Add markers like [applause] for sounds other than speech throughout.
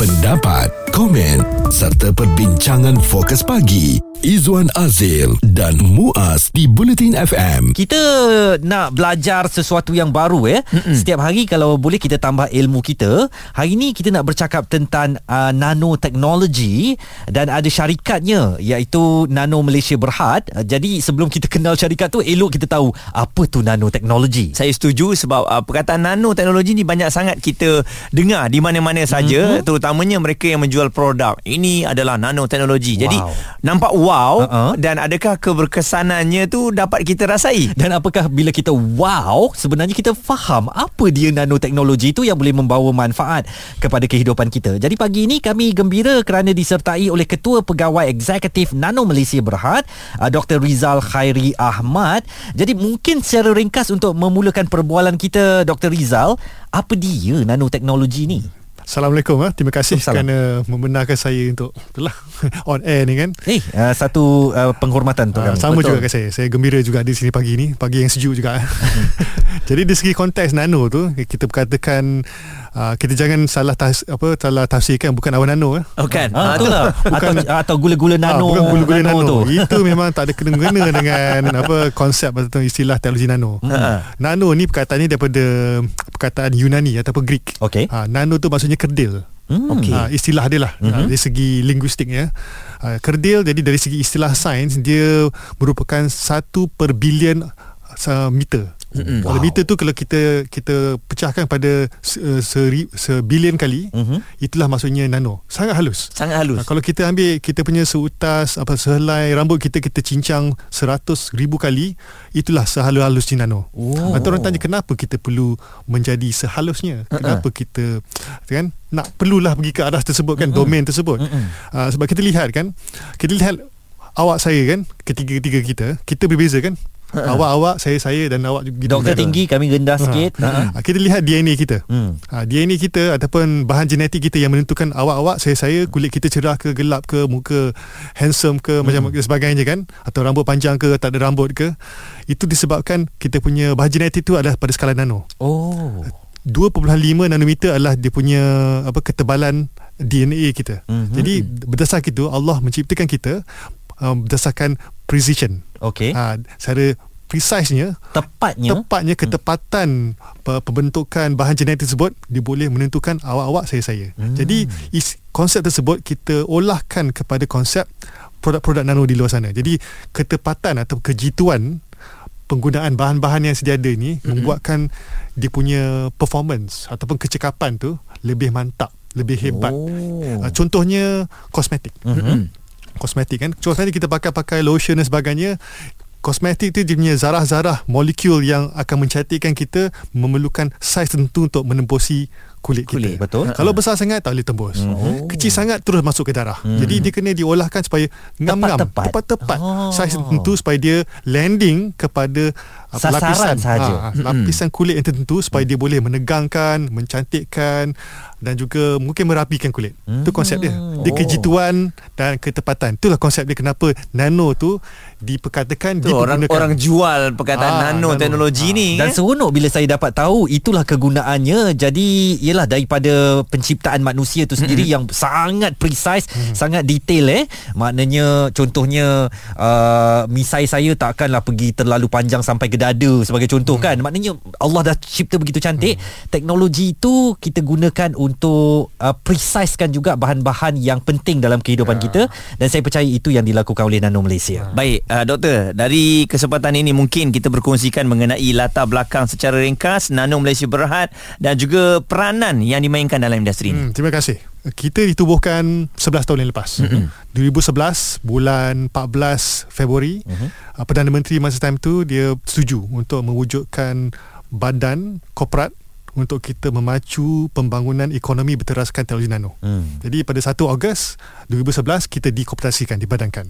pendapat, komen serta perbincangan fokus pagi Izwan Azil dan Muaz di Bulletin FM. Kita nak belajar sesuatu yang baru ya. Mm-mm. Setiap hari kalau boleh kita tambah ilmu kita. Hari ini kita nak bercakap tentang uh, nanoteknologi dan ada syarikatnya iaitu Nano Malaysia Berhad. Uh, jadi sebelum kita kenal syarikat tu elok kita tahu apa tu nanoteknologi. Saya setuju sebab uh, perkataan nanoteknologi ni banyak sangat kita dengar di mana-mana saja mm-hmm. terutamanya mereka yang menjual produk. Ini adalah nanoteknologi. Wow. Jadi nampak wow uh-uh. dan adakah keberkesanannya tu dapat kita rasai dan apakah bila kita wow sebenarnya kita faham apa dia nanoteknologi itu yang boleh membawa manfaat kepada kehidupan kita jadi pagi ini kami gembira kerana disertai oleh Ketua Pegawai Eksekutif Nano Malaysia Berhad uh, Dr. Rizal Khairi Ahmad jadi mungkin secara ringkas untuk memulakan perbualan kita Dr. Rizal apa dia nanoteknologi ni Assalamualaikum ah. Terima kasih kerana membenarkan saya untuk itulah [laughs] on air ni kan. Eh, uh, satu uh, penghormatan tu uh, Sama Betul. juga ke saya. Saya gembira juga di sini pagi ni, pagi yang sejuk juga. [laughs] Jadi di segi konteks nano tu, kita berkatakan uh, kita jangan salah tas, apa salah tafsirkan bukan awan nano eh. Bukan. Ah, itulah. [laughs] bukan, atau atau gula-gula nano. Ah, bukan gula-gula nano, nano tu. [laughs] Itu [laughs] memang tak ada kena-mengena dengan apa konsep atau istilah teknologi nano. Hmm. Nano ni perkataan ni daripada perkataan Yunani ataupun Greek. Okay. Uh, nano tu maksudnya kerdil. Hmm. Okay. Uh, istilah dia lah mm-hmm. uh, dari segi linguistiknya uh, kerdil jadi dari segi istilah sains dia merupakan satu per bilion uh, meter Mm-hmm. Wow. Meter tu kalau kita kita pecahkan pada se, seri, sebilion kali, mm-hmm. itulah maksudnya nano. Sangat halus. Sangat halus. Ha, kalau kita ambil kita punya seutas apa sehelai rambut kita kita cincang seratus ribu kali, itulah sehalus-halus nano. Oh. Atau orang tanya kenapa kita perlu menjadi sehalusnya? Uh-uh. Kenapa kita kan nak perlulah pergi ke arah tersebut kan, uh-uh. domain tersebut. Uh-uh. Uh, sebab kita lihat kan, kita lihat awak saya kan, ketiga-ketiga kita, kita berbeza kan? Ha. [laughs] Awak-awak Saya-saya Dan awak juga Doktor tinggi Kami rendah ha. sikit ha. Ha. Kita lihat DNA kita hmm. ha. DNA kita Ataupun bahan genetik kita Yang menentukan Awak-awak Saya-saya Kulit kita cerah ke Gelap ke Muka handsome ke hmm. Macam sebagainya kan Atau rambut panjang ke Tak ada rambut ke Itu disebabkan Kita punya bahan genetik tu Adalah pada skala nano Oh 2.5 nanometer adalah dia punya apa ketebalan DNA kita. Mm-hmm. Jadi berdasarkan itu Allah menciptakan kita um, berdasarkan precision. Okey. Ha, secara precisenya tepatnya tepatnya hmm. ketepatan hmm. pembentukan bahan genetik tersebut dia boleh menentukan awak-awak saya saya. Hmm. Jadi is, konsep tersebut kita olahkan kepada konsep produk-produk nano di luar sana. Jadi ketepatan atau kejituan penggunaan bahan-bahan yang sedia ada ni hmm. membuatkan dia punya performance ataupun kecekapan tu lebih mantap, lebih hebat. Oh. Uh, contohnya kosmetik. Hmm kosmetik kan? Contohnya kita pakai-pakai lotion dan sebagainya Kosmetik tu dia punya zarah-zarah molekul yang akan mencantikkan kita memerlukan saiz tertentu untuk menembusi kulit, kulit kita. Betul. Kalau besar sangat tak boleh tembus. Oh. Kecil sangat terus masuk ke darah. Hmm. Jadi dia kena diolahkan supaya ngam-ngam tepat-tepat oh. saiz tertentu supaya dia landing kepada Sasaran lapisan sahaja. Ha, lapisan kulit yang tertentu supaya dia boleh menegangkan, mencantikkan dan juga mungkin merapikan kulit. Hmm. Itu konsep dia. Dia oh. kejituan dan ketepatan. Itulah konsep dia kenapa nano tu diperkatakan tu, orang orang jual perkataan ha, nano, nano teknologi ha. ni dan seronok bila saya dapat tahu itulah kegunaannya. Jadi ialah daripada penciptaan manusia tu sendiri hmm. yang sangat precise, hmm. sangat detail eh. Maknanya contohnya uh, misai saya takkanlah pergi terlalu panjang sampai ke dada sebagai contoh hmm. kan. Maknanya Allah dah cipta begitu cantik. Hmm. Teknologi itu kita gunakan untuk uh, precisekan juga bahan-bahan yang penting dalam kehidupan ya. kita dan saya percaya itu yang dilakukan oleh Nano Malaysia. Hmm. Baik, uh, doktor, dari kesempatan ini mungkin kita berkongsikan mengenai latar belakang secara ringkas Nano Malaysia Berhad dan juga peran peranan yang dimainkan dalam industri ini? Hmm, terima kasih. Kita ditubuhkan 11 tahun yang lepas. Mm-hmm. 2011 bulan 14 Februari, mm-hmm. Perdana Menteri masa time tu dia setuju untuk mewujudkan badan korporat untuk kita memacu pembangunan ekonomi berteraskan teknologi nano. Hmm. Jadi pada 1 Ogos 2011 kita dikooptasikan, dibadankan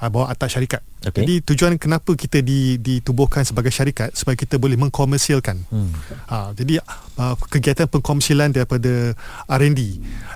uh, bawah atas syarikat. Okay. Jadi tujuan kenapa kita di, ditubuhkan sebagai syarikat supaya kita boleh mengkomersialkan. Hmm. Uh, jadi uh, kegiatan pengkomersialan daripada R&D,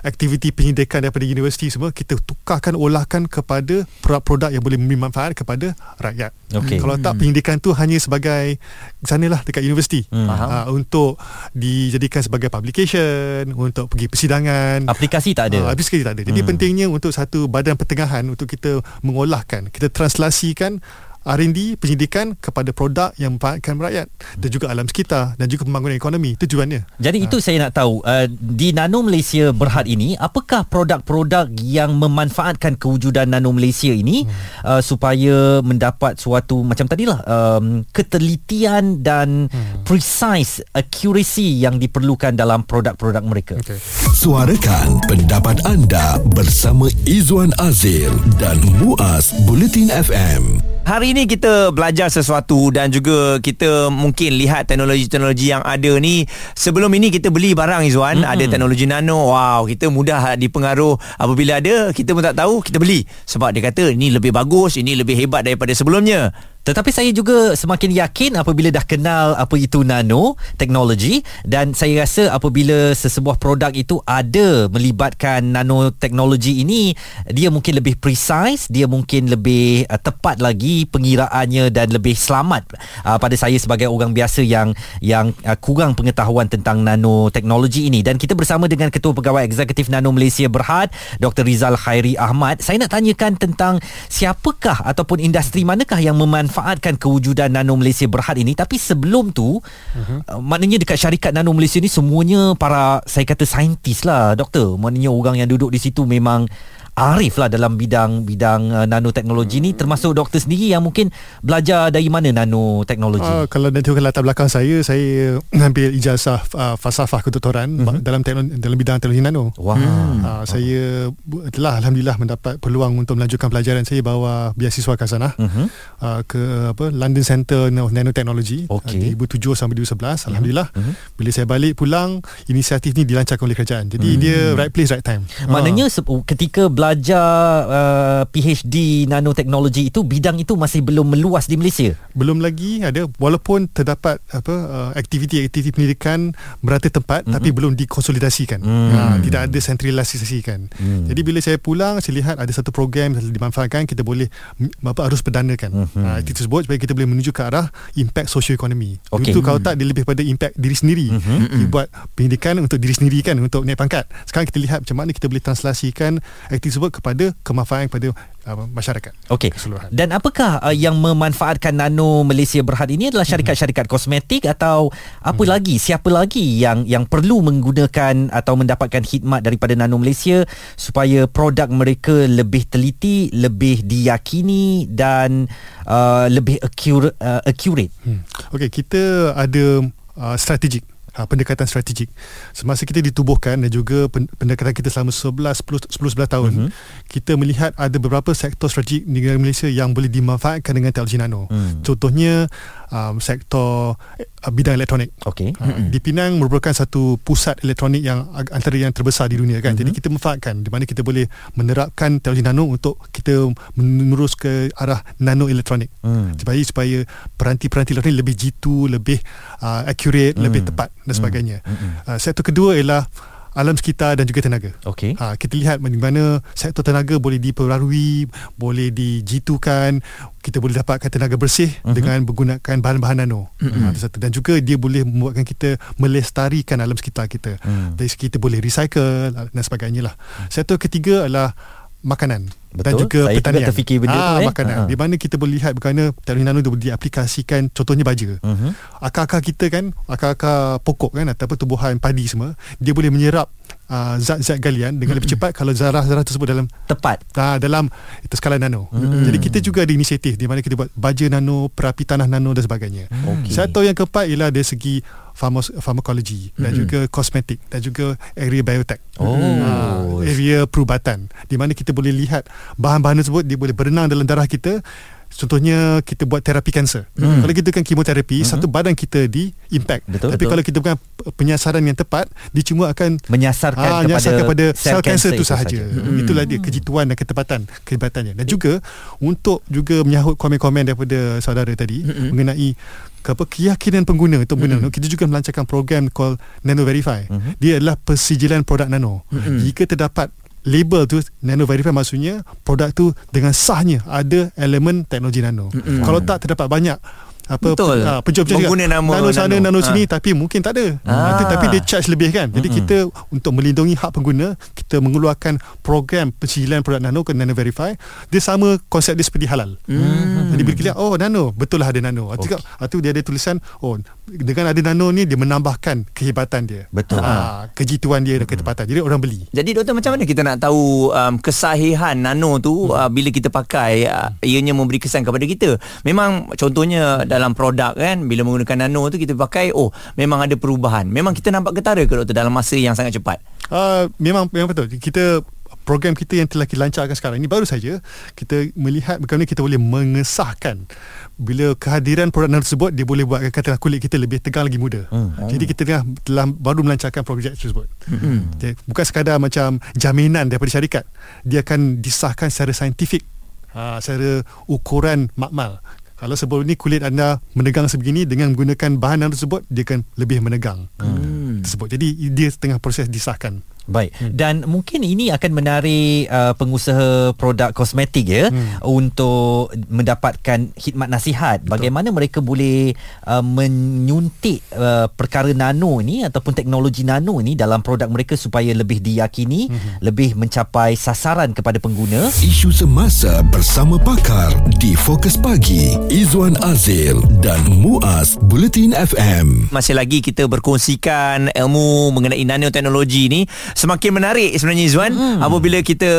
aktiviti penyidikan daripada universiti semua kita tukarkan olahkan kepada produk-produk yang boleh memberi manfaat kepada rakyat. Okay. Kalau tak hmm. penyidikan tu hanya sebagai sanalah dekat universiti hmm. uh, untuk di dijadikan sebagai publication untuk pergi persidangan. Aplikasi tak ada? Uh, aplikasi tak ada. Jadi hmm. pentingnya untuk satu badan pertengahan untuk kita mengolahkan kita translasikan R&D penyidikan kepada produk yang memanfaatkan rakyat dan juga alam sekitar dan juga pembangunan ekonomi tujuannya. Jadi ha. itu saya nak tahu uh, di Nano Malaysia Berhad ini apakah produk-produk yang memanfaatkan kewujudan Nano Malaysia ini hmm. uh, supaya mendapat suatu macam tadilah um, ketelitian dan hmm. precise accuracy yang diperlukan dalam produk-produk mereka. Okay. Suarakan pendapat anda bersama Izwan Azil dan Muaz Bulletin FM. Hari ini kita belajar sesuatu dan juga kita mungkin lihat teknologi-teknologi yang ada ni. Sebelum ini kita beli barang Izwan, mm-hmm. ada teknologi nano. Wow, kita mudah dipengaruh apabila ada, kita pun tak tahu, kita beli. Sebab dia kata ini lebih bagus, ini lebih hebat daripada sebelumnya. Tetapi saya juga semakin yakin apabila dah kenal apa itu nano teknologi dan saya rasa apabila sesebuah produk itu ada melibatkan nano teknologi ini dia mungkin lebih precise, dia mungkin lebih uh, tepat lagi pengiraannya dan lebih selamat uh, pada saya sebagai orang biasa yang yang uh, kurang pengetahuan tentang nano teknologi ini dan kita bersama dengan Ketua Pegawai Eksekutif Nano Malaysia Berhad Dr Rizal Khairi Ahmad. Saya nak tanyakan tentang siapakah ataupun industri manakah yang memanfaatkan memanfaatkan kewujudan Nano Malaysia Berhad ini tapi sebelum tu uh-huh. uh, maknanya dekat syarikat Nano Malaysia ni semuanya para saya kata saintis lah doktor maknanya orang yang duduk di situ memang arif lah dalam bidang bidang uh, nanoteknologi hmm. ni termasuk doktor sendiri yang mungkin belajar dari mana nanoteknologi uh, kalau nanti latar belakang saya saya [clears throat] ambil ijazah uh, falsafah kedoktoran uh-huh. dalam teknologi, dalam bidang teknologi nano wow. uh, saya telah alhamdulillah mendapat peluang untuk melanjutkan pelajaran saya bawa beasiswa ke sana uh-huh. uh, ke apa London Center of Nanotechnology okay. uh, 2007 sampai 2011 alhamdulillah uh-huh. bila saya balik pulang inisiatif ni dilancarkan oleh kerajaan jadi uh-huh. dia right place right time maknanya uh. ketika belajar uh, PhD nanoteknologi itu bidang itu masih belum meluas di Malaysia. Belum lagi ada walaupun terdapat apa uh, aktiviti-aktiviti pendidikan merata tempat mm-hmm. tapi belum dikonsolidasikan. Mm. Ha, tidak ada sentralisasikan. Mm. Jadi bila saya pulang saya lihat ada satu program yang dimanfaatkan kita boleh apa harus perdanakan. Mm-hmm. Ha, itu tersebut supaya kita boleh menuju ke arah impact socio-ekonomi. Okay. Itu kalau tak dia lebih pada impact diri sendiri. Mm-hmm. buat pendidikan untuk diri sendiri kan untuk naik pangkat. Sekarang kita lihat macam mana kita boleh translasikan aktiviti tersebut kepada kemanfaatan kepada uh, masyarakat. Okey. Dan apakah uh, yang memanfaatkan Nano Malaysia Berhad ini adalah syarikat-syarikat kosmetik atau apa hmm. lagi? Siapa lagi yang yang perlu menggunakan atau mendapatkan khidmat daripada Nano Malaysia supaya produk mereka lebih teliti, lebih diyakini dan uh, lebih accurate? Uh, accurate? Hmm. Okey, kita ada uh, strategik uh, pendekatan strategik. Semasa kita ditubuhkan dan juga pendekatan kita selama 11 10 11 tahun, uh-huh. kita melihat ada beberapa sektor strategik di negara Malaysia yang boleh dimanfaatkan dengan teknologi nano. Uh-huh. Contohnya um, sektor uh, bidang elektronik. Okay. Uh, uh-huh. Di Penang merupakan satu pusat elektronik yang antara yang terbesar di dunia kan. Uh-huh. Jadi kita memanfaatkan di mana kita boleh menerapkan teknologi nano untuk kita menerus ke arah nano elektronik. Uh-huh. Supaya supaya peranti-peranti elektronik lebih jitu, lebih uh, accurate, uh-huh. lebih tepat dan sebagainya. Mm-hmm. Uh, sektor kedua ialah alam sekitar dan juga tenaga. Okay. Ha, kita lihat bagaimana sektor tenaga boleh diperbarui, boleh dijitukan, kita boleh dapatkan tenaga bersih uh-huh. dengan menggunakan bahan-bahan nano. Uh-huh. Ha, dan juga dia boleh membuatkan kita melestarikan alam sekitar kita. Uh-huh. Dari kita boleh recycle dan sebagainya lah. Sektor ketiga adalah makanan Betul. dan juga Saya pertanian. Saya terfikir benda ha, tu eh. Makanan. Ha. Di mana kita boleh lihat bagaimana teknologi nano boleh diaplikasikan contohnya baja. Uh-huh. Akar-akar kita kan, akar-akar pokok kan ataupun tumbuhan padi semua, dia boleh menyerap uh, zat-zat galian dengan lebih cepat kalau zarah-zarah tersebut dalam tepat uh, dalam itu skala nano. Hmm. Jadi kita juga ada inisiatif di mana kita buat baja nano, perapi tanah nano dan sebagainya. Okay. Satu yang keempat ialah dari segi pharmacology mm-hmm. dan juga kosmetik dan juga area biotech. Oh. Uh, area perubatan di mana kita boleh lihat bahan-bahan tersebut dia boleh berenang dalam darah kita Contohnya kita buat terapi kanser. Hmm. Kalau kita kan kemoterapi, hmm. satu badan kita di impact. Betul, Tapi betul. kalau kita bukan penyasaran yang tepat, dia cuma akan menyasarkan, aa, kepada, menyasarkan kepada sel kanser itu sahaja. Hmm. Itulah dia kejituan dan ketepatan kehebatannya. Dan juga untuk juga menyahut komen-komen daripada saudara tadi hmm. mengenai apa keyakinan pengguna untuk pengguna mm-hmm. kita juga melancarkan program called Nano Verify. Mm-hmm. Dia adalah persijilan produk nano. Mm-hmm. Jika terdapat label tu nano verify maksudnya produk tu dengan sahnya ada elemen teknologi nano. Mm-hmm. Kalau tak terdapat banyak apa Betul. Pe, uh, penjual-penjual Mengguna cakap, nama nano sana nano. nano sini Ah. tapi mungkin tak ada. Ah. Ah. Tapi dia charge lebih kan. Jadi Mm-mm. kita untuk melindungi hak pengguna, kita mengeluarkan program pensihilan produk nano ke Nano Verify. Dia sama konsep dia seperti halal. Hmm. Jadi bila kita lihat oh nano, betul lah ada nano. Artinya okay. dia ada tulisan oh dengan ada nano ni dia menambahkan kehebatan dia. Betul. Ah, kejituan dia dan ketepatan. Jadi orang beli. Jadi doktor macam mana kita nak tahu um, kesahihan nano tu uh, bila kita pakai uh, ianya memberi kesan kepada kita. Memang contohnya dalam produk kan bila menggunakan nano tu kita pakai oh memang ada perubahan. Memang kita nampak getara ke doktor dalam masa yang sangat cepat. Uh, memang memang betul. Kita program kita yang telah kita lancarkan sekarang ini baru saja kita melihat bagaimana kita boleh mengesahkan bila kehadiran produk tersebut dia boleh buatkan katakan kulit kita lebih tegang lagi muda. Hmm. Jadi kita tengah telah baru melancarkan projek tersebut. Hmm. Jadi, bukan sekadar macam jaminan daripada syarikat. Dia akan disahkan secara saintifik. Ha, secara ukuran makmal. Kalau sebelum ni kulit anda menegang sebegini dengan menggunakan bahan tersebut dia akan lebih menegang. Hmm. Tersebut. Jadi dia tengah proses disahkan. Baik. Hmm. Dan mungkin ini akan menarik uh, pengusaha produk kosmetik ya hmm. untuk mendapatkan khidmat nasihat Betul. bagaimana mereka boleh uh, menyuntik uh, perkara nano ini ataupun teknologi nano ini dalam produk mereka supaya lebih diyakini, hmm. lebih mencapai sasaran kepada pengguna. Isu semasa bersama pakar di Fokus Pagi Izwan Azil dan Muaz Bulletin FM. Masih lagi kita berkongsikan ilmu mengenai nanoteknologi ni semakin menarik sebenarnya Izwan hmm. apabila kita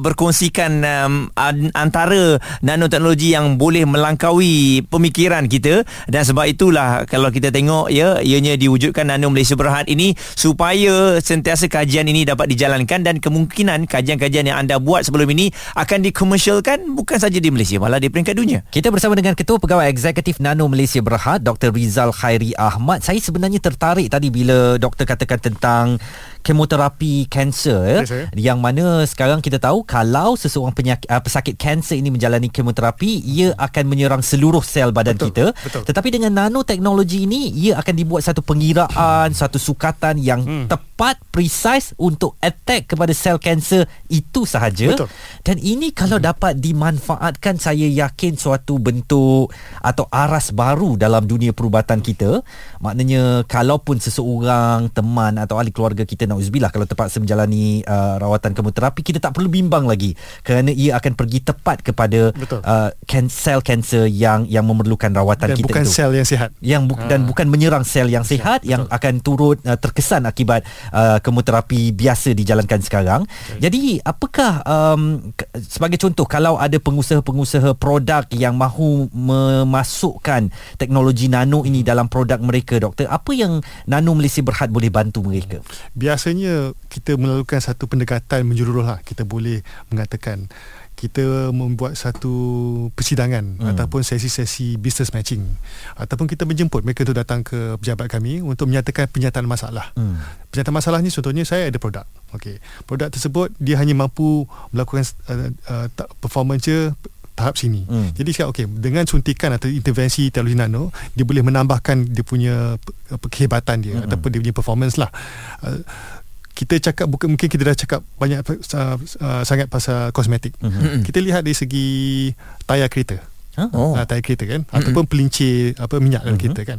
berkongsikan um, antara nanoteknologi yang boleh melangkaui pemikiran kita dan sebab itulah kalau kita tengok ya ianya diwujudkan Nano Malaysia Berhad ini supaya sentiasa kajian ini dapat dijalankan dan kemungkinan kajian-kajian yang anda buat sebelum ini akan dikomersialkan bukan saja di Malaysia malah di peringkat dunia. Kita bersama dengan Ketua Pegawai Eksekutif Nano Malaysia Berhad Dr. Rizal Khairi Ahmad. Saya sebenarnya tertarik tadi bila doktor katakan tentang kemoterapi kanser ya, Yes, yang mana sekarang kita tahu kalau seseorang penyakit uh, pesakit kanser ini menjalani kemoterapi ia akan menyerang seluruh sel badan Betul, kita betul. tetapi dengan nanoteknologi ini ia akan dibuat satu pengiraan satu sukatan yang hmm. tepat precise untuk attack kepada sel kanser itu sahaja Betul. dan ini kalau hmm. dapat dimanfaatkan saya yakin suatu bentuk atau aras baru dalam dunia perubatan kita maknanya kalaupun seseorang teman atau ahli keluarga kita nauzubillah kalau terpaksa menjalani uh, rawatan kemoterapi kita tak perlu bimbang lagi kerana ia akan pergi tepat kepada Betul. uh, can- sel kanser yang yang memerlukan rawatan Dan kita bukan itu sel yang sihat. yang bu- Ah. dan bukan menyerang sel yang sihat yang akan turut uh, terkesan akibat uh, kemoterapi biasa dijalankan sekarang. Jadi apakah um, sebagai contoh kalau ada pengusaha-pengusaha produk yang mahu memasukkan teknologi nano ini dalam produk mereka doktor, apa yang Nano Malaysia Berhad boleh bantu mereka? Biasanya kita melakukan satu pendekatan menyeluruh lah. Kita boleh mengatakan kita membuat satu persidangan hmm. ataupun sesi-sesi business matching ataupun kita menjemput mereka tu datang ke pejabat kami untuk menyatakan penyataan masalah. Hmm. Penyataan masalah ni contohnya saya ada produk. Okey. Produk tersebut dia hanya mampu melakukan uh, uh, performance tahap sini. Hmm. Jadi saya okey dengan suntikan atau intervensi teknologi nano dia boleh menambahkan dia punya apa, kehebatan dia hmm. ataupun dia punya performance lah. Uh, kita cakap bukan mungkin kita dah cakap banyak uh, uh, sangat pasal kosmetik. Mm-hmm. Kita lihat dari segi tayar kereta. Oh. Uh, tayar kereta kan mm-hmm. ataupun pelincir apa minyak dalam mm-hmm. kereta kan.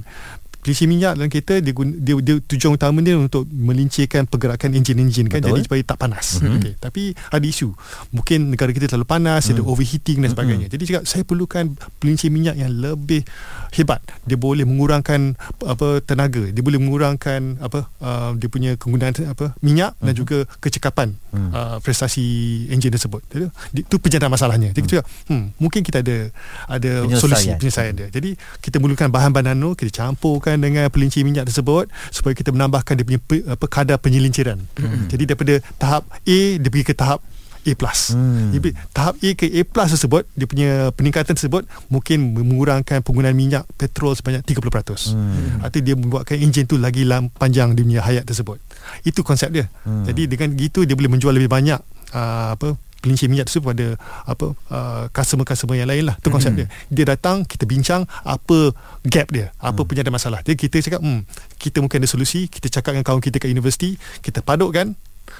Pelincir minyak dalam kereta dia, guna, dia, dia tujuan utama dia untuk melincirkan pergerakan enjin-enjin kan jadi supaya tak panas. Mm-hmm. Okay. Tapi ada isu. Mungkin negara kita terlalu panas, mm. ada overheating dan sebagainya. Mm-hmm. Jadi cakap saya perlukan pelincir minyak yang lebih hebat. Dia boleh mengurangkan apa tenaga, dia boleh mengurangkan apa uh, dia punya penggunaan apa minyak mm-hmm. dan juga kecekapan mm. uh, prestasi enjin tersebut. Jadi itu penjataan masalahnya. Jadi mm. cakap, hmm, mungkin kita ada ada solusi penyelesaian dia. Jadi kita mulakan bahan-bahan nano, kita campurkan dengan pelincir minyak tersebut supaya kita menambahkan dia punya apa kadar penyelinciran. Hmm. Jadi daripada tahap A dia pergi ke tahap A+. Hmm. Jadi tahap A ke A+ tersebut dia punya peningkatan tersebut mungkin mengurangkan penggunaan minyak petrol sebanyak 30%. Hmm. Artinya dia membuatkan enjin tu lagi panjang dia punya hayat tersebut. Itu konsep dia. Hmm. Jadi dengan gitu dia boleh menjual lebih banyak uh, apa pelincir minyak tersebut pada apa uh, customer-customer yang lain lah. Tu konsep mm-hmm. dia. Dia datang kita bincang apa gap dia apa mm. punya ada masalah. Jadi kita cakap hmm, kita mungkin ada solusi. Kita cakap dengan kawan kita kat universiti kita padukkan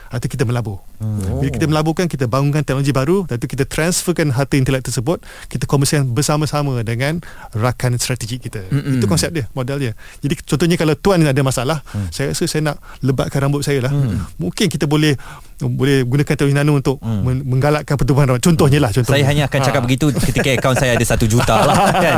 atau kita melabur. Hmm. Bila kita melaburkan kita bangunkan teknologi baru dan kita transferkan harta intelek tersebut kita komersialkan bersama-sama dengan rakan strategi kita. Hmm. Itu konsep dia, model dia. Jadi contohnya kalau tuan ada masalah, hmm. saya rasa saya nak lebatkan rambut saya lah. Hmm. Mungkin kita boleh boleh gunakan teknologi nano untuk hmm. menggalakkan pertumbuhan rambut. Contohnya lah. Contohnya. Saya hanya akan cakap ha. begitu ketika akaun saya ada satu juta lah. [laughs] Kan?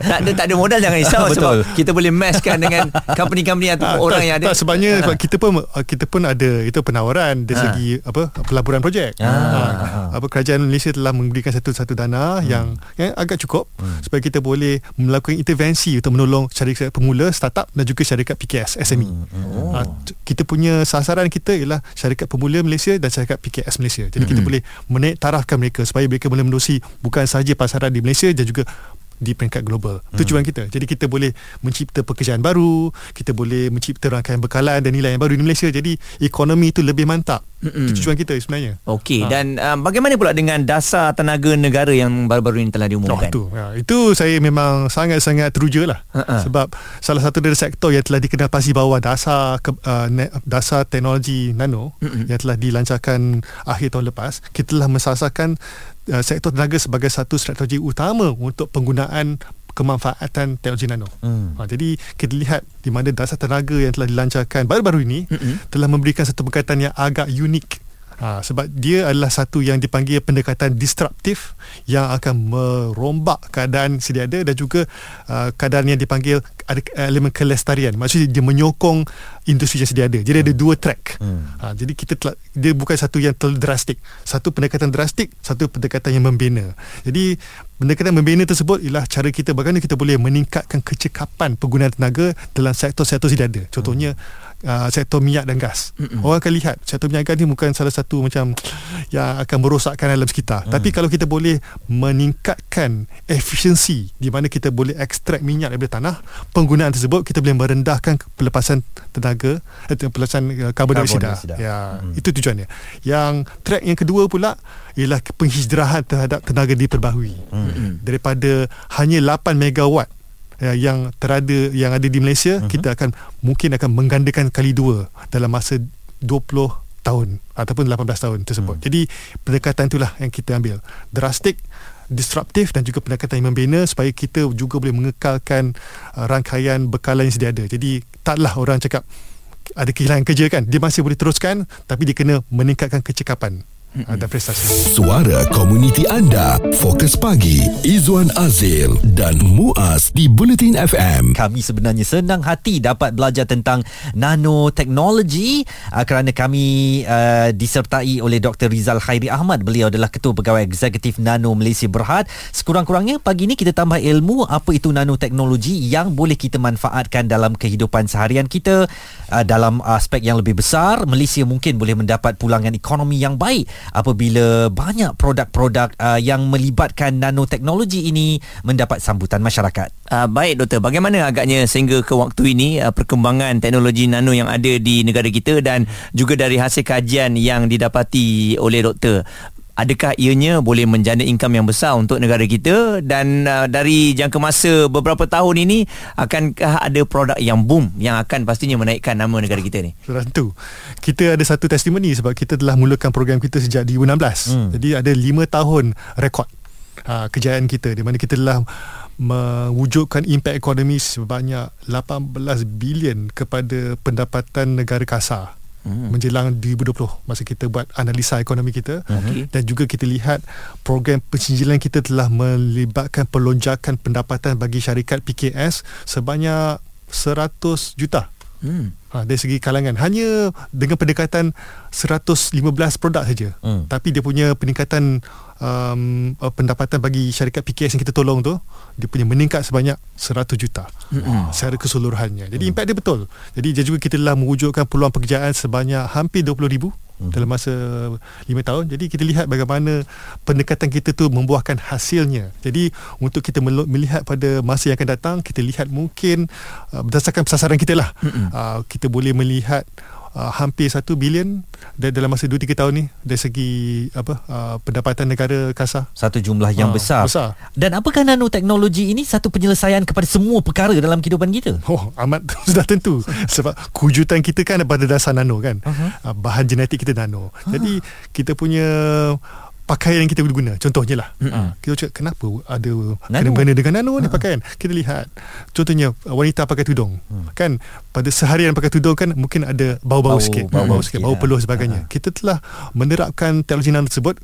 tak, ada, tak ada modal jangan risau Betul. sebab kita boleh matchkan dengan [laughs] company-company atau ha, orang tak, yang ada. Tak, sebabnya [laughs] ha. kita pun kita pun ada itu penawaran dari ha. segi apa pelaburan projek. Ha. Ha. Ha. Apa kerajaan Malaysia telah memberikan satu satu dana hmm. yang yang agak cukup hmm. supaya kita boleh melakukan intervensi untuk menolong syarikat pemula startup dan juga syarikat PKS SME. Hmm. Hmm. Ha. kita punya sasaran kita ialah syarikat pemula Malaysia dan syarikat PKS Malaysia. Jadi mm-hmm. kita boleh menaik tarafkan mereka supaya mereka boleh menerusi bukan sahaja pasaran di Malaysia dan juga di peringkat global. Hmm. Tujuan kita. Jadi kita boleh mencipta pekerjaan baru, kita boleh mencipta rangkaian bekalan dan nilai yang baru di Malaysia. Jadi ekonomi itu lebih mantap. Hmm. Itu tujuan kita sebenarnya. Okey. Ha. Dan um, bagaimana pula dengan dasar tenaga negara yang baru-baru ini telah diumumkan? Oh, itu. Ya, itu saya memang sangat-sangat teruja lah. Ha-ha. Sebab salah satu dari sektor yang telah dikenal pasti bawah dasar ke, uh, dasar teknologi nano hmm. yang telah dilancarkan akhir tahun lepas, kita telah mensasarkan Uh, sektor tenaga sebagai satu strategi utama untuk penggunaan kemanfaatan teknologi nano. Hmm. Ha, jadi kita lihat di mana dasar tenaga yang telah dilancarkan baru-baru ini hmm. telah memberikan satu pendekatan yang agak unik Ha, sebab dia adalah satu yang dipanggil pendekatan disruptif yang akan merombak keadaan sedia ada dan juga uh, keadaan yang dipanggil ada elemen kelestarian. Maksudnya dia menyokong industri yang sedia ada. Jadi hmm. ada dua track. Hmm. Ha, jadi kita telah, dia bukan satu yang terlalu drastik. Satu pendekatan drastik, satu pendekatan yang membina. Jadi pendekatan membina tersebut ialah cara kita bagaimana kita boleh meningkatkan kecekapan penggunaan tenaga dalam sektor-sektor sedia ada. Contohnya hmm uh, sektor minyak dan gas. Mm-mm. Orang akan lihat sektor minyak dan gas ni bukan salah satu macam [tsk] yang akan merosakkan alam sekitar. Mm. Tapi kalau kita boleh meningkatkan efisiensi di mana kita boleh ekstrak minyak daripada tanah, penggunaan tersebut kita boleh merendahkan pelepasan tenaga atau eh, pelepasan uh, karbon dioksida. Ya, mm. itu tujuannya. Yang track yang kedua pula ialah penghijrahan terhadap tenaga diperbaharui. Mm. Daripada hanya 8 megawatt uh, yang terada yang ada di Malaysia uh-huh. kita akan mungkin akan menggandakan kali dua dalam masa 20 tahun ataupun 18 tahun tersebut. Hmm. Jadi pendekatan itulah yang kita ambil. Drastik, disruptif dan juga pendekatan yang membina supaya kita juga boleh mengekalkan uh, rangkaian bekalan yang sedia ada. Jadi taklah orang cakap ada kehilangan kerja kan. Dia masih boleh teruskan tapi dia kena meningkatkan kecekapan ada prestasi. Suara komuniti anda, Fokus Pagi, Izwan Azil dan Muaz di Bulletin FM. Kami sebenarnya senang hati dapat belajar tentang nanoteknologi uh, kerana kami uh, disertai oleh Dr. Rizal Khairi Ahmad. Beliau adalah Ketua Pegawai Eksekutif Nano Malaysia Berhad. Sekurang-kurangnya pagi ini kita tambah ilmu apa itu nanoteknologi yang boleh kita manfaatkan dalam kehidupan seharian kita uh, dalam aspek yang lebih besar. Malaysia mungkin boleh mendapat pulangan ekonomi yang baik apabila banyak produk-produk uh, yang melibatkan nanoteknologi ini mendapat sambutan masyarakat. Uh, baik doktor, bagaimana agaknya sehingga ke waktu ini uh, perkembangan teknologi nano yang ada di negara kita dan juga dari hasil kajian yang didapati oleh doktor adakah ianya boleh menjana income yang besar untuk negara kita dan uh, dari jangka masa beberapa tahun ini akankah ada produk yang boom yang akan pastinya menaikkan nama negara kita ni? Tentu kita ada satu testimoni sebab kita telah mulakan program kita sejak 2016 hmm. jadi ada 5 tahun rekod uh, kejayaan kita di mana kita telah mewujudkan impak ekonomi sebanyak 18 bilion kepada pendapatan negara kasar hmm. menjelang 2020 masa kita buat analisa ekonomi kita okay. dan juga kita lihat program pensinjilan kita telah melibatkan pelonjakan pendapatan bagi syarikat PKS sebanyak 100 juta Hmm. Ha, dari segi kalangan hanya dengan pendekatan 115 produk saja. Hmm. Tapi dia punya peningkatan um, uh, pendapatan bagi syarikat PKS yang kita tolong tu dia punya meningkat sebanyak 100 juta mm-hmm. secara keseluruhannya jadi mm. impact dia betul jadi dia juga kita telah mewujudkan peluang pekerjaan sebanyak hampir 20 ribu mm. dalam masa 5 tahun. Jadi kita lihat bagaimana pendekatan kita tu membuahkan hasilnya. Jadi untuk kita melihat pada masa yang akan datang kita lihat mungkin uh, berdasarkan sasaran kita lah. Uh, kita boleh melihat uh, hampir 1 bilion dalam masa 2 3 tahun ni dari segi apa uh, pendapatan negara kasar. Satu jumlah yang Ah, besar. besar. Dan apakah nanoteknologi ini satu penyelesaian kepada semua perkara dalam kehidupan kita? Oh amat [laughs] sudah tentu sebab kewujudan kita kan pada dasar nano kan uh-huh. bahan genetik kita nano jadi kita punya pakaian yang kita boleh guna contohnya lah uh-huh. kita cakap kenapa ada kena-mengena dengan nano ni pakaian kita lihat contohnya wanita pakai tudung uh-huh. kan pada seharian pakai tudung kan mungkin ada bau-bau Bau- sikit bau-bau bau sikit sikit, bau ya. peluh sebagainya kita telah menerapkan teknologi nano tersebut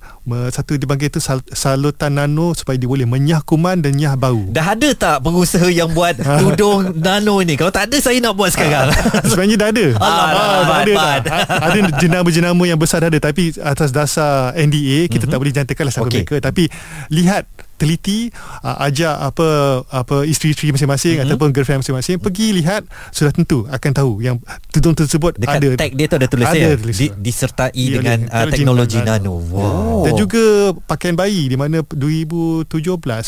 satu dipanggil itu sal- salutan nano supaya dia boleh menyah kuman dan nyah bau Dah ada tak pengusaha yang buat [laughs] tudung nano ni? Kalau tak ada saya nak buat sekarang. [laughs] Sebenarnya dah ada. Alamak, dah ada Mat, dah. Mat. Ada jenama-jenama yang besar dah ada tapi atas dasar NDA kita mm-hmm. tak boleh jantakanlah siapa okay. mereka tapi lihat teliti uh, ajak apa apa isteri-isteri masing-masing mm-hmm. ataupun girlfriend masing-masing pergi lihat sudah tentu akan tahu yang tudung tersebut Dekat ada tag dia tu ada tulis ada ya? tulis Di, disertai Ya, dengan oleh uh, teknologi teknologi nano. Wow. Dan juga pakaian bayi di mana 2017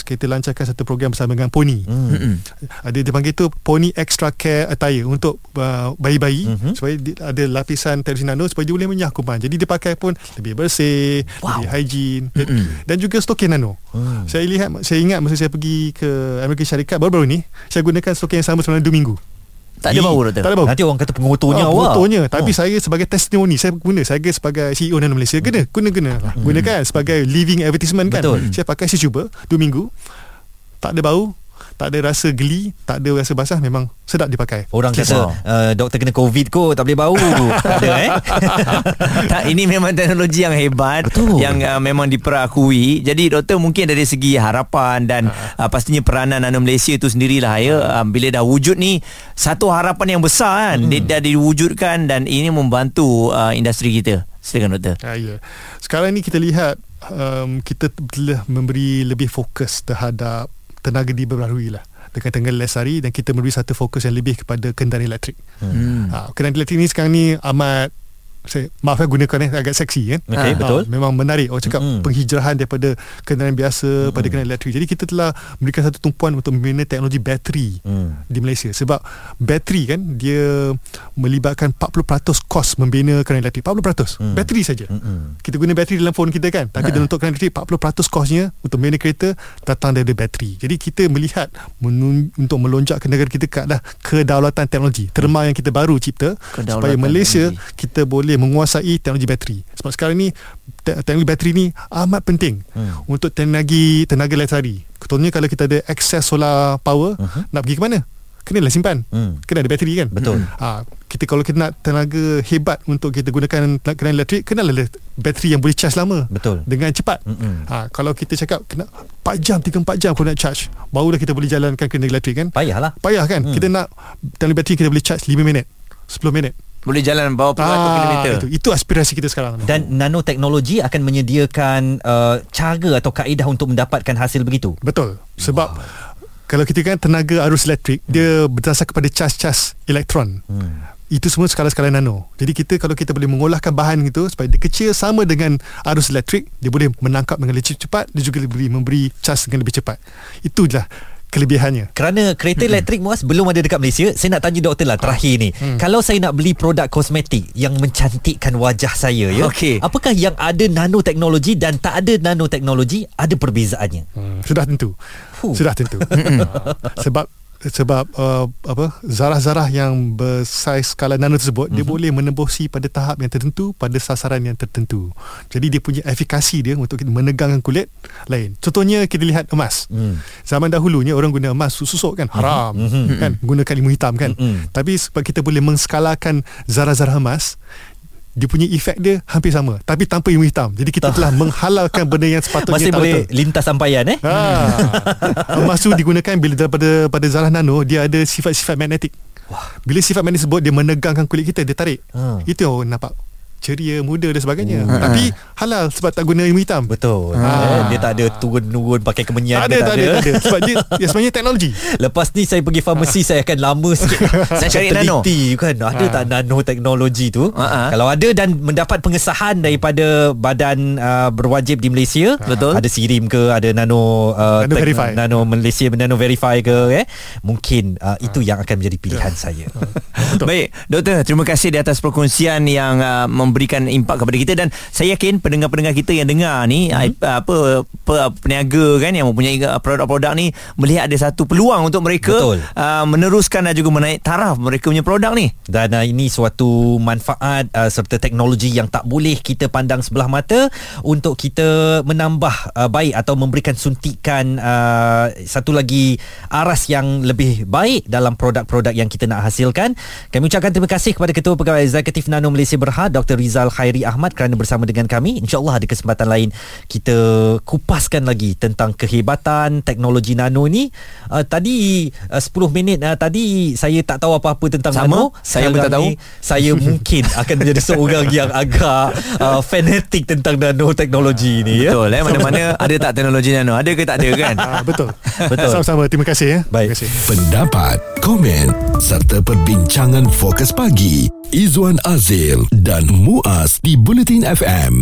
kita lancarkan satu program bersama dengan Pony. Hmm. Ada dipanggil tu Pony Extra Care Attire untuk uh, bayi-bayi Mhm. mm-hmm. supaya di, ada lapisan teknologi nano supaya dia boleh menyah kuman. Jadi dia pakai pun lebih bersih, Wow. lebih hygiene mm-hmm. dan juga stokin nano. Hmm. Saya lihat saya ingat masa saya pergi ke Amerika Syarikat baru-baru ni saya gunakan stokin yang sama selama 2 minggu. Tak ada bau. Tak ada bau. Nanti orang kata pengotornya Ah, awak. Fotonya Tapi saya sebagai testimoni Saya guna Saya sebagai CEO Nano Malaysia Kena Guna-guna lah Gunakan sebagai living advertisement kan Betul. Saya pakai Saya cuba 2 minggu Tak ada bau Tak ada rasa geli Tak ada rasa basah Memang sedap dipakai Orang kata uh, doktor kena covid kot tak boleh bau. [laughs] tak ada eh. [laughs] tak, ini memang teknologi yang hebat Betul. yang uh, memang diperakui. Jadi doktor mungkin dari segi harapan dan uh, pastinya peranan Nano Malaysia itu sendirilah ya uh, bila dah wujud ni satu harapan yang besar kan hmm. dia dah diwujudkan dan ini membantu uh, industri kita. Silakan doktor. Ah, ya. Sekarang ni kita lihat um, Kita telah memberi lebih fokus terhadap Tenaga diperbaharui lah dengan tenaga lestari dan kita memberi satu fokus yang lebih kepada kenderaan elektrik. Hmm. Ha, kenderaan elektrik ni sekarang ni amat saya, maaf saya gunakan eh, agak seksi kan. Okey, Ah, betul. memang menarik. Orang cakap Mm-mm. penghijrahan daripada kenderaan biasa pada kenderaan elektrik. Jadi kita telah memberikan satu tumpuan untuk membina teknologi bateri Hmm. di Malaysia sebab bateri kan dia melibatkan 40% kos membina kenderaan elektrik 40% Hmm. bateri saja Mm-mm. kita guna bateri dalam phone kita kan tapi dalam untuk kenderaan elektrik 40% kosnya untuk membina kereta datang dari bateri jadi kita melihat menun- untuk melonjakkan negara kita ke arah kedaulatan teknologi terma yang kita baru cipta Kedaulatan supaya Malaysia teknologi. kita boleh menguasai teknologi bateri sebab sekarang ni te- teknologi bateri ni amat penting Hmm. untuk teknologi tenaga lestari contohnya kalau kita ada access solar power Mhm. nak pergi ke mana kenalah simpan Hmm. kena ada bateri kan Betul. ha, kita kalau kita nak tenaga hebat untuk kita gunakan kenderaan elektrik kenalah ada bateri yang boleh charge lama Betul. dengan cepat Mm-mm. ha, kalau kita cakap kena 4 jam 3-4 jam kalau nak charge barulah kita boleh jalankan kenderaan elektrik kan Payahlah. payah kan Hmm. kita nak teknologi bateri kita boleh charge 5 minit 10 minit Boleh jalan puluh ratus kilometer. itu, itu aspirasi kita sekarang Dan nanoteknologi akan menyediakan uh, cara atau kaedah untuk mendapatkan hasil begitu. Betul. Sebab wow. kalau kita kan tenaga arus elektrik, hmm. dia berdasar kepada cas-cas elektron. Hmm. Itu semua skala-skala nano. Jadi kita kalau kita boleh mengolahkan bahan itu supaya dia kecil sama dengan arus elektrik, dia boleh menangkap dengan lebih cepat, dia juga boleh memberi cas dengan lebih cepat. Itulah kelebihannya. Kerana kereta elektrik muas belum ada dekat Malaysia, saya nak tanya doktor lah terakhir ni. Hmm. Kalau saya nak beli produk kosmetik yang mencantikkan wajah saya ya. Okey. Apakah yang ada nanoteknologi dan tak ada nanoteknologi ada perbezaannya? Hmm, sudah tentu. Fuh. Sudah tentu. [laughs] Sebab sebab uh, apa zarah-zarah yang bersaiz skala nano tersebut mm-hmm. dia boleh menembusi pada tahap yang tertentu pada sasaran yang tertentu. Jadi dia punya efikasi dia untuk menegangkan kulit lain. Contohnya kita lihat emas. Hmm. Zaman dahulunya orang guna emas susuk kan haram Mhm. kan gunakan ilmu hitam kan. Mhm. Tapi sebab kita boleh mengskalakan zarah-zarah emas dia punya efek dia hampir sama tapi tanpa ilmu hitam. Jadi kita telah menghalalkan benda yang sepatutnya Masih tak boleh betul. lintas sampaian eh? Ha. [laughs] Emas tu digunakan bila daripada pada zarah nano dia ada sifat-sifat magnetik. Wah. Bila sifat magnetik tersebut dia menegangkan kulit kita dia tarik. Ha. Itu yang orang nampak ceria, muda dan sebagainya. Hmm. Tapi halal sebab tak guna ilmu hitam. Betul. Ha. Dia tak ada turun-nurun pakai kemenyan. Tak ada, tak, ada, tak ada. Sebab dia ya, sebenarnya teknologi. [laughs] Lepas ni saya pergi farmasi saya akan lama sikit. [laughs] saya cari nano. kan. Ada ha. tak nano teknologi tu? Ha. Kalau ada dan mendapat pengesahan daripada badan uh, berwajib di Malaysia. Betul. Ada sirim ke, ada nano uh, nano verify. Nano Malaysia nano verify ke eh. Mungkin uh, itu yang akan menjadi pilihan ya. saya. Baik, doktor, terima kasih di atas perkongsian yang uh, memberikan impak kepada kita dan saya yakin pendengar-pendengar kita yang dengar ni hmm. apa, apa peniaga kan yang mempunyai produk-produk ni melihat ada satu peluang untuk mereka uh, meneruskan dan juga menaik taraf mereka punya produk ni. Dan uh, ini suatu manfaat uh, serta teknologi yang tak boleh kita pandang sebelah mata untuk kita menambah uh, baik atau memberikan suntikan uh, satu lagi aras yang lebih baik dalam produk-produk yang kita nak hasilkan. Kami ucapkan terima kasih kepada Ketua Pegawai Eksekutif Nano Malaysia Berhad Dr. Rizal Khairi Ahmad kerana bersama dengan kami. InsyaAllah ada kesempatan lain kita kupaskan lagi tentang kehebatan teknologi nano ni. Uh, tadi uh, 10 minit uh, tadi saya tak tahu apa-apa tentang Sama, nano. Saya pun tak tahu. Saya mungkin [laughs] akan menjadi seorang yang agak uh, fanatik tentang nano teknologi ni. Ya? Betul. Ya? Eh? Mana-mana ada tak teknologi nano? Ada ke tak ada kan? Uh, betul. [laughs] betul. Sama-sama. Terima kasih. Ya. Baik. Terima kasih. Pendapat, komen serta perbincangan fokus pagi Izwan Azil dan Muaz di Bulletin FM.